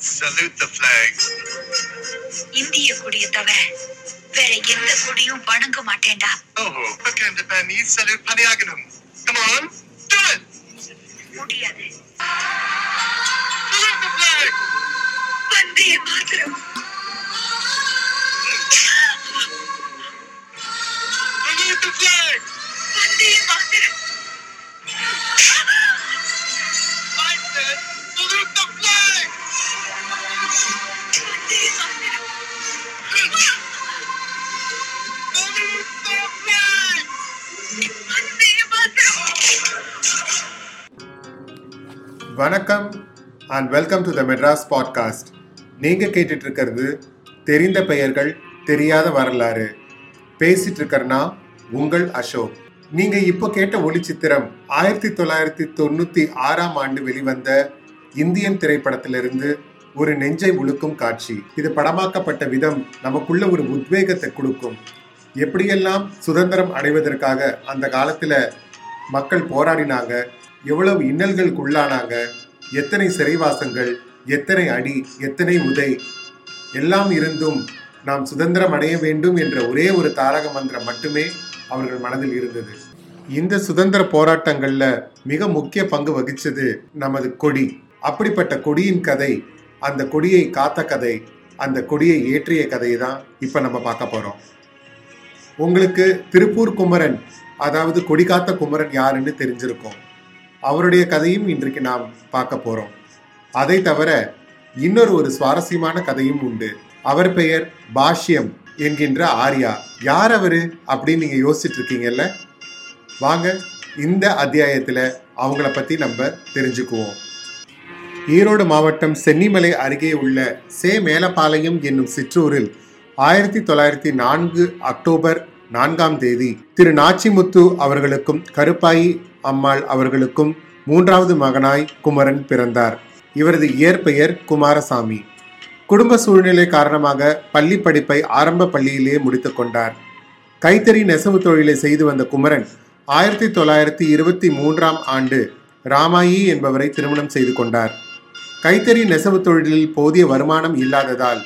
Salute the flag. இந்திய கொடியை தவிர வேற எந்த கொடியும் வணங்க மாட்டேன்டா Oh, Pakan Japanese salute Paniaganum. Come on, do it! முடியாது Salute the flag! வந்தே மாத்திரம் Salute the flag! வந்தே மாத்திரம் வணக்கம் and welcome to the Madras podcast நீங்கள் கேட்டுட்டு இருக்கிறது தெரிந்த பெயர்கள் தெரியாத வரலாறு. பேசிட்டு இருக்கிறனா உங்கள் அசோக். நீங்கள் இப்போ கேட்ட ஒளிச்சித்திரம் ஆயிரத்தி தொள்ளாயிரத்தி தொண்ணூற்றி ஆறாம் ஆண்டு வெளிவந்த இந்தியன் திரைப்படத்திலிருந்து ஒரு நெஞ்சை உழுக்கும் காட்சி. இது படமாக்கப்பட்ட விதம் நமக்குள்ள ஒரு உத்வேகத்தை கொடுக்கும். எப்படியெல்லாம் சுதந்திரம் அடைவதற்காக அந்த காலத்தில் மக்கள் போராடினாங்க எவ்வளவு இன்னல்களுக்கு உள்ளானாங்க எத்தனை சிறைவாசங்கள்? எத்தனை அடி? எத்தனை உதை? எல்லாம் இருந்தும் நாம் சுதந்திரம் அடைய வேண்டும் என்ற ஒரே ஒரு தாரக மந்திரம் மட்டுமே அவர்கள் மனதில் இருந்தது. இந்த சுதந்திர போராட்டங்கள்ல மிக முக்கிய பங்கு வகிச்சது நமது கொடி. அப்படிப்பட்ட கொடியின் கதை அந்த கொடியை காத்த கதை அந்த கொடியை ஏற்றிய கதையை தான் இப்ப நம்ம பார்க்க போறோம். உங்களுக்கு திருப்பூர் குமரன் அதாவது கொடி காத்த குமரன் யாருன்னு தெரிஞ்சிருக்கும். அவருடைய கதையும் இன்றைக்கு நாம் பார்க்க போறோம். அதை தவிர இன்னொரு ஒரு சுவாரஸ்யமான கதையும் உண்டு. அவர் பெயர் பாஷ்யம் என்கின்ற ஆர்யா. யார் அவரு அப்படின்னு நீங்க யோசிச்சுட்டு இருக்கீங்கல்ல வாங்க இந்த அத்தியாயத்துல அவங்கள பத்தி நம்ம தெரிஞ்சுக்குவோம். ஈரோடு மாவட்டம் சென்னிமலை அருகே உள்ள சே மேலப்பாளையம் என்னும் சிற்றூரில் ஆயிரத்தி தொள்ளாயிரத்தி நான்கு அக்டோபர் நான்காம் தேதி திரு நாச்சிமுத்து அவர்களுக்கும் கருப்பாயி அம்மாள் அவர்களுக்கும் மூன்றாவது மகனாய் குமரன் பிறந்தார். இவரது இயற்பெயர் குமாரசாமி. குடும்ப சூழ்நிலை காரணமாக பள்ளி படிப்பை ஆரம்ப பள்ளியிலேயே முடித்து கொண்டார். கைத்தறி நெசவு தொழிலை செய்து வந்த குமரன் ஆயிரத்தி தொள்ளாயிரத்தி இருபத்தி மூன்றாம் ஆண்டு ராமாயி என்பவரை திருமணம் செய்து கொண்டார். கைத்தறி நெசவு தொழிலில் போதிய வருமானம் இல்லாததால்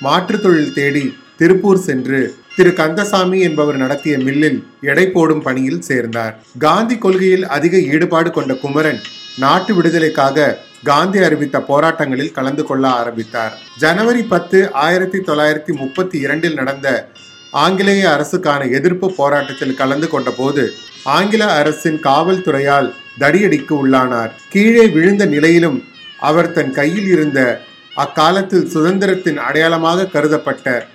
மாற்றுத் தொழில் தேடி திருப்பூர் சென்று திரு கந்தசாமி என்பவர் நடத்திய மில்லில் எடை போடும் பணியில் சேர்ந்தார். காந்தி கொள்கையில் அதிக ஈடுபாடு கொண்ட குமரன் நாட்டு விடுதலைக்காக காந்தி அறிவித்த போராட்டங்களில் கலந்து கொள்ள ஆரம்பித்தார். ஜனவரி பத்து ஆயிரத்தி தொள்ளாயிரத்தி முப்பத்தி இரண்டில் நடந்த ஆங்கிலேய அரசுக்கான எதிர்ப்பு போராட்டத்தில் கலந்து கொண்ட போது ஆங்கில அரசின் காவல்துறையால் தடியடிக்கு உள்ளானார். கீழே விழுந்த நிலையிலும் அவர் தன் கையில் இருந்த அக்காலத்தில் சுதந்திரத்தின் அடையாளமாக கருதப்பட்ட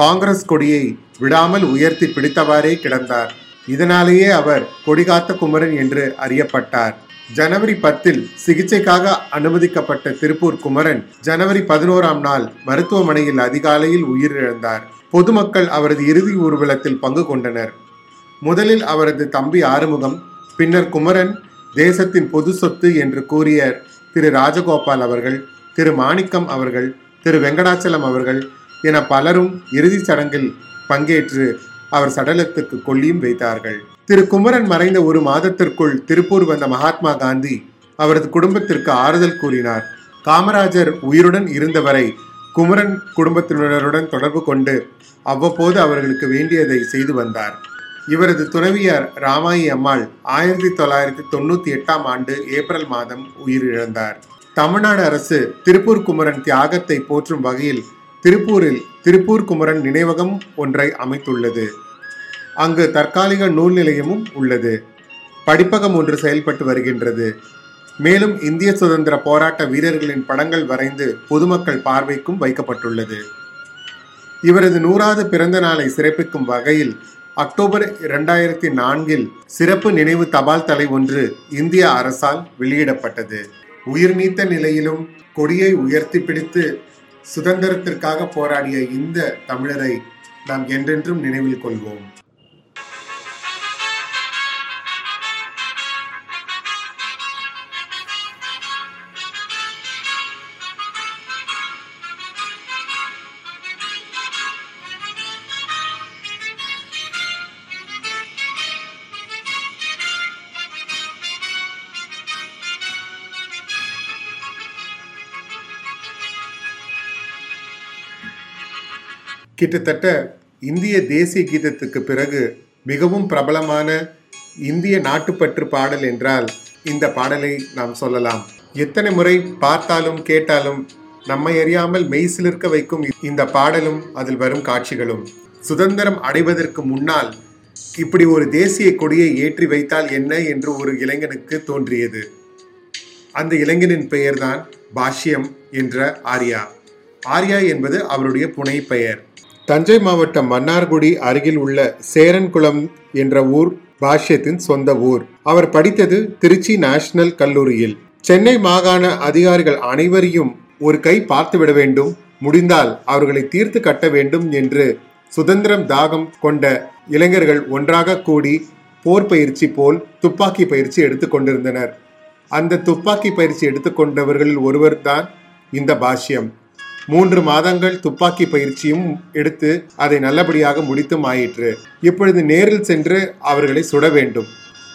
காங்கிரஸ் கொடியை விடாமல் உயர்த்தி பிடித்தவாறே கிடந்தார். இதனாலேயே அவர் கொடிகாத்த குமரன் என்று அறியப்பட்டார். ஜனவரி பத்தில் சிகிச்சைக்காக அனுமதிக்கப்பட்ட திருப்பூர் குமரன் ஜனவரி பதினோராம் நாள் மருத்துவமனையில் அதிகாலையில் உயிரிழந்தார். பொதுமக்கள் அவரது இறுதி ஊர்வலத்தில் பங்கு கொண்டனர். முதலில் அவரது தம்பி ஆறுமுகம் பின்னர் குமரன் தேசத்தின் பொது சொத்து என்று கூறிய திரு ராஜகோபால் அவர்கள் திரு மாணிக்கம் அவர்கள் திரு வெங்கடாச்சலம் அவர்கள் என பலரும் இறுதிச் சடங்கில் பங்கேற்று அவர் சடலத்துக்கு கொல்லியும் வைத்தார்கள். திரு குமரன் மறைந்த ஒரு மாதத்திற்குள் திருப்பூர் வந்த மகாத்மா காந்தி அவரது குடும்பத்திற்கு ஆறுதல் கூறினார். காமராஜர் உயிருடன் இருந்தவரை குமரன் குடும்பத்தினருடன் தொடர்பு கொண்டு அவ்வப்போது அவர்களுக்கு வேண்டியதை செய்து வந்தார். இவரது துணைவியார் ராமாயி அம்மாள் ஆயிரத்தி தொள்ளாயிரத்தி தொண்ணூத்தி எட்டாம் ஆண்டு ஏப்ரல் மாதம் உயிரிழந்தார். தமிழ்நாடு அரசு திருப்பூர் குமரன் தியாகத்தை போற்றும் வகையில் திருப்பூரில் திருப்பூர் குமரன் நினைவகம் ஒன்றை அமைத்துள்ளது. அங்கு தற்காலிக நூல் நிலையமும் உள்ளது. படிப்பகம் ஒன்று செயல்பட்டு வருகின்றது. மேலும் இந்திய சுதந்திர போராட்ட வீரர்களின் படங்கள் வரைந்து பொதுமக்கள் பார்வைக்கும் வைக்கப்பட்டுள்ளது. இவரது நூறாவது பிறந்த நாளை சிறப்பிக்கும் வகையில் அக்டோபர் இரண்டாயிரத்தி நான்கில் சிறப்பு நினைவு தபால் தலை ஒன்று இந்திய அரசால் வெளியிடப்பட்டது. உயிர் நீத்த நிலையிலும் கொடியை உயர்த்தி பிடித்து சுதந்திரத்திற்காக போராடிய இந்த தமிழரை நாம் என்றென்றும் நினைவில் கொள்வோம். கிட்டத்தட்ட இந்திய தேசிய கீதத்துக்கு பிறகு மிகவும் பிரபலமான இந்திய நாட்டுப்பற்று பாடல் என்றால் இந்த பாடலை நாம் சொல்லலாம். எத்தனை முறை பார்த்தாலும் கேட்டாலும் நம்மை அறியாமல் மெய்சிலிருக்க வைக்கும் இந்த பாடலும் அதில் வரும் காட்சிகளும். சுதந்திரம் அடைவதற்கு முன்னால் இப்படி ஒரு தேசிய கொடியை ஏற்றி வைத்தால் என்ன என்று ஒரு இளைஞனுக்கு தோன்றியது. அந்த இளைஞனின் பெயர்தான் பாஷ்யம் என்ற ஆர்யா. ஆர்யா என்பது அவருடைய புனை பெயர் தஞ்சை மாவட்டம் மன்னார்குடி அருகில் உள்ள சேரன்குளம் என்ற ஊர் பாஷ்யத்தின் சொந்த ஊர். அவர் படித்தது திருச்சி நேஷனல் கல்லூரியில். சென்னை மாகாண அதிகாரிகள் அனைவரையும் ஒரு கை பார்த்துவிட வேண்டும். முடிந்தால் அவர்களை தீர்த்து கட்ட வேண்டும் என்று சுதந்திரம் தாகம் கொண்ட இளைஞர்கள் ஒன்றாக கூடி போர் பயிற்சி போல் துப்பாக்கி பயிற்சி எடுத்துக்கொண்டிருந்தனர் அந்த துப்பாக்கி பயிற்சி எடுத்துக்கொண்டவர்களில் ஒருவர் தான் இந்த பாஷ்யம். மூன்று மாதங்கள் துப்பாக்கி பயிற்சியும் எடுத்து அதை நல்லபடியாக முடித்தும் ஆயிற்று. இப்பொழுது நேரில் சென்று அவர்களை சுட வேண்டும்.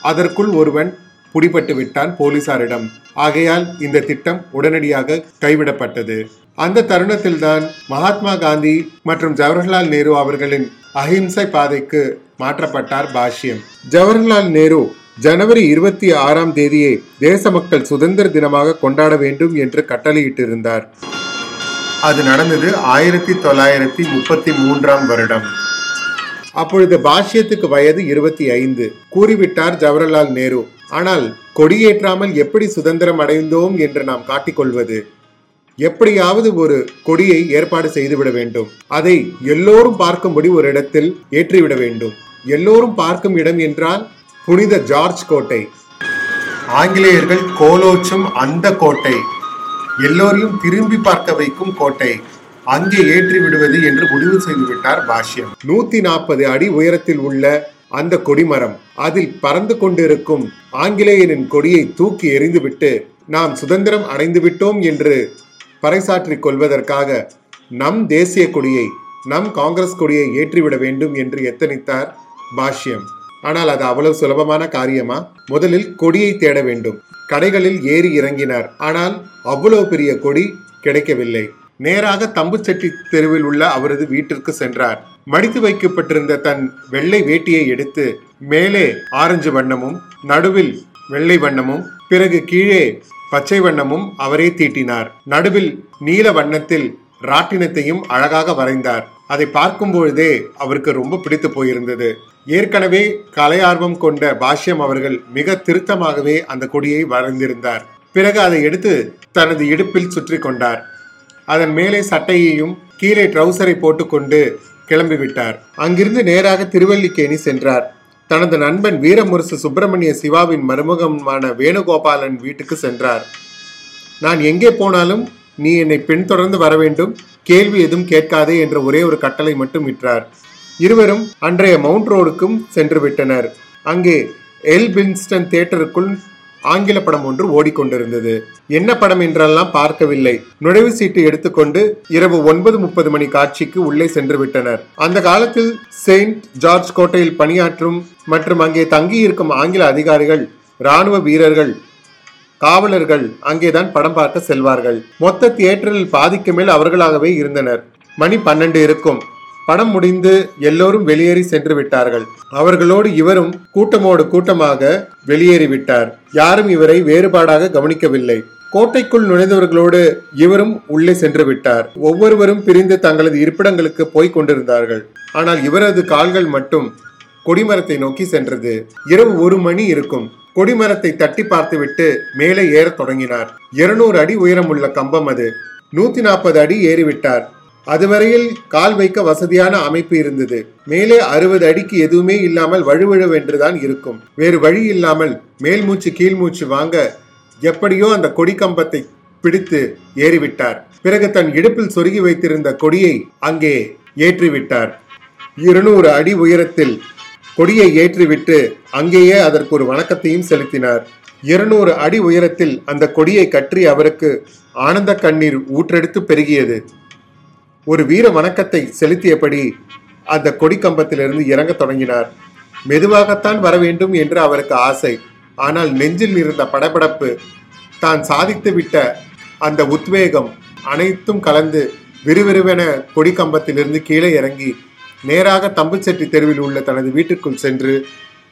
அதற்குள் ஒருவன் பிடிபட்டு விட்டான் போலீசாரிடம். ஆகையால் இந்த திட்டம் உடனடியாக கைவிடப்பட்டது. அந்த தருணத்தில்தான் மகாத்மா காந்தி மற்றும் ஜவஹர்லால் நேரு அவர்களின் அஹிம்சை பாதைக்கு மாற்றப்பட்டார் பாஷ்யம். ஜவஹர்லால் நேரு ஜனவரி இருபத்தி ஆறாம் தேதியை தேச மக்கள் சுதந்திர தினமாக கொண்டாட வேண்டும் என்று கட்டளையிட்டிருந்தார். அது நடந்தது ஆயிரத்தி தொள்ளாயிரத்தி முப்பத்தி மூன்றாம் வருடம். அப்பொழுது பாஷ்யத்துக்கு வயது இருபத்தி ஐந்து. கூறிவிட்டார் ஜவஹர்லால் நேரு ஆனால் கொடியேற்றாமல் எப்படி சுதந்திரம் அடைந்தோம் என்று நாம் காட்டிக்கொள்வது? எப்படியாவது ஒரு கொடியை ஏற்பாடு செய்துவிட வேண்டும். அதை எல்லோரும் பார்க்கும்படி ஒரு இடத்தில் ஏற்றிவிட வேண்டும். எல்லோரும் பார்க்கும் இடம் என்றால் புனித ஜார்ஜ் கோட்டை. ஆங்கிலேயர்கள் கோலோச்சும் அந்த கோட்டை. எல்லோரையும் திரும்பி பார்க்க வைக்கும் கோட்டை. அங்கே ஏற்றி விடுவது என்று முடிவு செய்துவிட்டார் பாஷ்யம். நூத்தி நாற்பது அடி உயரத்தில் உள்ள அந்த கொடிமரம் அதில் பறந்து கொண்டிருக்கும் ஆங்கிலேயரின் கொடியை தூக்கி எறிந்துவிட்டு நாம் சுதந்திரம் அடைந்து விட்டோம் என்று பறைசாற்றிக் கொள்வதற்காக நம் தேசிய கொடியை நம் காங்கிரஸ் கொடியை ஏற்றிவிட வேண்டும் என்று எத்தனித்தார் பாஷ்யம். ஆனால் அது அவ்வளவு சுலபமான காரியமா? முதலில் கொடியை தேட வேண்டும். கடைகளில் ஏறி இறங்கினார். ஆனால் அவ்வளவு பெரிய கொடி கிடைக்கவில்லை. நேராக தம்புச்செட்டி தெருவில் உள்ள அவரது வீட்டிற்கு சென்றார். மடித்து வைக்கப்பட்டிருந்த தன் வெள்ளை வேட்டியை எடுத்து மேலே ஆரஞ்சு வண்ணமும் நடுவில் வெள்ளை வண்ணமும் பிறகு கீழே பச்சை வண்ணமும் அவரே தீட்டினார். நடுவில் நீல வண்ணத்தில் ராட்டினத்தையும் அழகாக வரைந்தார். அதை பார்க்கும் பொழுதே அவருக்கு ரொம்ப பிடித்து போயிருந்தது. ஏற்கனவே கலை ஆர்வம் கொண்ட பாஷ்யம் அவர்கள் மிக திருத்தமாகவே அந்த கொடியை வரைந்திருந்தார். பிறகு அதை எடுத்து தனது இடுப்பில் சுற்றி கொண்டார். அதன் மேலே சட்டையையும் கீழே ட்ரௌசரை போட்டுக்கொண்டு கிளம்பிவிட்டார். அங்கிருந்து நேராக திருவல்லிக்கேணி சென்றார். தனது நண்பன் வீரமுரசு சுப்பிரமணிய சிவாவின் மருமகமான வேணுகோபாலன் வீட்டுக்கு சென்றார். நான் எங்கே போனாலும் நீ என்னை பின்தொடர்ந்து வர வேண்டும். கேள்வி எதுவும் கேட்காதே என்ற ஒரே ஒரு கட்டளை மட்டும் விற்றார் இருவரும் அன்றைய மவுண்ட் ரோடுக்கும் சென்று விட்டனர். அங்கே எல். பின்ஸ்டன் தியேட்டருக்குள் ஆங்கில படம் ஒன்று ஓடிக்கொண்டிருந்தது. என்ன படம் என்றெல்லாம் பார்க்கவில்லை. நுழைவு சீட்டு எடுத்துக்கொண்டு இரவு ஒன்பது முப்பது மணி காட்சிக்கு உள்ளே சென்று விட்டனர். அந்த காலத்தில் செயின்ட் ஜார்ஜ் கோட்டையில் பணியாற்றும் மற்றும் அங்கே தங்கியிருக்கும் ஆங்கில அதிகாரிகள் ராணுவ வீரர்கள் காவலர்கள் அங்கேதான் படம் பார்க்க செல்வார்கள். மொத்த தியேட்டரில் பாதிக்கு மேல் அவர்களாகவே இருந்தனர். மணி பன்னெண்டு இருக்கும். படம் முடிந்து எல்லோரும் வெளியேறி சென்று விட்டார்கள். அவர்களோடு இவரும் கூட்டமோடு கூட்டமாக வெளியேறிவிட்டார் யாரும் இவரை வேறுபாடாக கவனிக்கவில்லை. கோட்டைக்குள் நுழைந்தவர்களோடு இவரும் உள்ளே சென்று விட்டார். ஒவ்வொருவரும் பிரிந்து தங்களது இருப்பிடங்களுக்கு போய்க் கொண்டிருந்தார்கள். ஆனால் இவரது கால்கள் மட்டும் கொடிமரத்தை நோக்கி சென்றது. இரவு ஒரு மணி இருக்கும். கொடிமரத்தை தட்டி பார்த்துவிட்டு மேலே ஏறத் தொடங்கினார். இருநூறு அடி உயரமுள்ள கம்பம் அது. நூத்தி நாற்பது அடி ஏறிவிட்டார். அதுவரையில் கால் வைக்க வசதியான அமைப்பு இருந்தது. மேலே அறுபது அடிக்கு எதுவுமே இல்லாமல் வழுவழுவென்றுதான் இருக்கும். வேறு வழி இல்லாமல் மேல் மூச்சு கீழ் மூச்சு வாங்க எப்படியோ அந்த கொடி கம்பத்தை பிடித்து ஏறிவிட்டார். பிறகு தன் இடுப்பில் சொருகி வைத்திருந்த கொடியை அங்கே ஏற்றிவிட்டார். இருநூறு அடி உயரத்தில் கொடியை ஏற்றிவிட்டு அங்கேயே அதற்கு ஒரு வணக்கத்தையும் செலுத்தினார். இருநூறு அடி உயரத்தில் அந்த கொடியை கற்றி அவருக்கு ஆனந்த கண்ணீர் ஊற்றெடுத்து பெருகியது. ஒரு வீர வணக்கத்தை செலுத்தியபடி அந்த கொடி கம்பத்திலிருந்து இறங்க தொடங்கினார். மெதுவாகத்தான் வர வேண்டும் என்று அவருக்கு ஆசை. ஆனால் நெஞ்சில் இருந்த படபடப்பு தான் சாதித்துவிட்ட அந்த உத்வேகம் அனைத்தும் கலந்து விறுவிறுவென கொடி கம்பத்திலிருந்து கீழே இறங்கி நேராக தம்புச்செட்டி தெருவில் உள்ள தனது வீட்டுக்குள் சென்று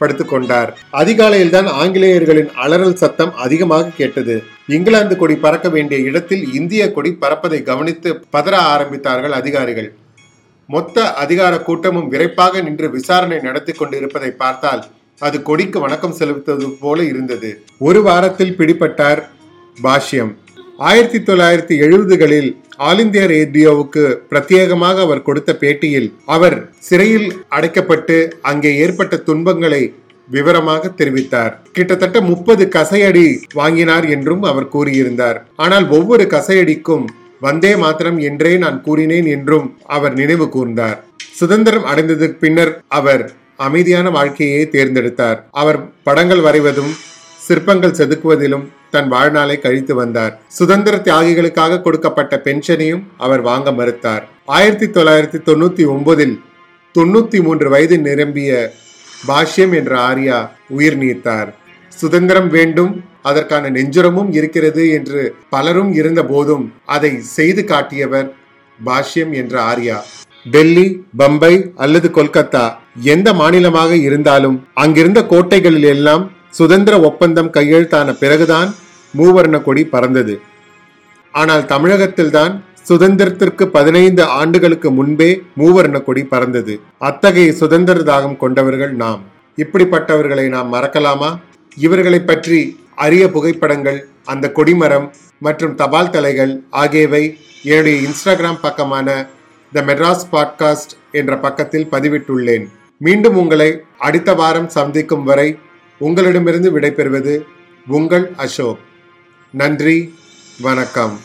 படுத்துக்கொண்டார் அதிகாலையில் தான் ஆங்கிலேயர்களின் அலறல் சத்தம் அதிகமாக கேட்டது. இங்கிலாந்து கொடி பறக்க வேண்டிய இடத்தில் இந்திய கொடி பறப்பதை கவனித்து பதற ஆரம்பித்தார்கள் அதிகாரிகள். மொத்த அதிகார கூட்டமும் விரைப்பாக நின்று விசாரணை நடத்தி கொண்டிருப்பதை பார்த்தால் அது கொடிக்கு வணக்கம் செலுத்துவது போல இருந்தது. ஒரு வாரத்தில் பிடிபட்டார் பாஷ்யம். ஆயிரத்தி தொள்ளாயிரத்தி எழுபதுகளில் ஆல் இந்தியா ரேடியோவுக்கு பிரத்யேகமாக அவர் கொடுத்த பேட்டியில் அவர் சிறையில் அடைக்கப்பட்டு அங்கே ஏற்பட்ட துன்பங்களை விவரமாக தெரிவித்தார். கிட்டத்தட்ட முப்பது கசையடி வாங்கினார் என்றும் அவர் கூறியிருந்தார். ஆனால் ஒவ்வொரு கசையடிக்கும் வந்தே மாத்திரம் என்றே நான் கூறினேன் என்றும் அவர் நினைவு கூர்ந்தார். சுதந்திரம் அடைந்ததற்கு பின்னர் அவர் அமைதியான வாழ்க்கையை தேர்ந்தெடுத்தார். அவர் படங்கள் வரைவதும் சிற்பங்கள் செதுக்குவதிலும் தன் வாழ்நாளை கழித்து வந்தார். சுதந்திர தியாகிகளுக்காக கொடுக்கப்பட்ட பென்ஷனையும் அவர் வாங்க மறுத்தார். ஆயிரத்தி தொள்ளாயிரத்தி தொண்ணூத்தி ஒன்பதில் தொண்ணூத்தி மூன்று வயது நிரம்பிய பாஷ்யம் என்ற ஆர்யா உயிர் நீத்தார். சுதந்திரம் வேண்டும் அதற்கான நெஞ்சுரமும் இருக்கிறது என்று பலரும் இருந்த போதும் அதை செய்து காட்டியவர் பாஷ்யம் என்ற ஆர்யா. டெல்லி பம்பை அல்லது கொல்கத்தா எந்த மாநிலமாக இருந்தாலும் அங்கிருந்த கோட்டைகளில் எல்லாம் சுதந்திர ஒப்பந்தம் கையெழுத்தான பிறகுதான் மூவர்ண கொடி பறந்தது. ஆனால் தமிழகத்தில்தான் சுதந்திரத்திற்கு பதினைந்து ஆண்டுகளுக்கு முன்பே மூவர்ண கொடி பறந்தது. அத்தகைய சுதந்திர தாகம் கொண்டவர்கள் நாம். இப்படிப்பட்டவர்களை நாம் மறக்கலாமா? இவர்களை பற்றி அரிய புகைப்படங்கள் அந்த கொடிமரம் மற்றும் தபால் தலைகள் ஆகியவை என்னுடைய இன்ஸ்டாகிராம் பக்கமான த மெட்ராஸ் பாட்காஸ்ட் என்ற பக்கத்தில் பதிவிட்டுள்ளேன். மீண்டும் உங்களை அடுத்த வாரம் சந்திக்கும் வரை உங்களிடமிருந்து விடைபெறுவது உங்கள் அசோக். நன்றி வணக்கம்.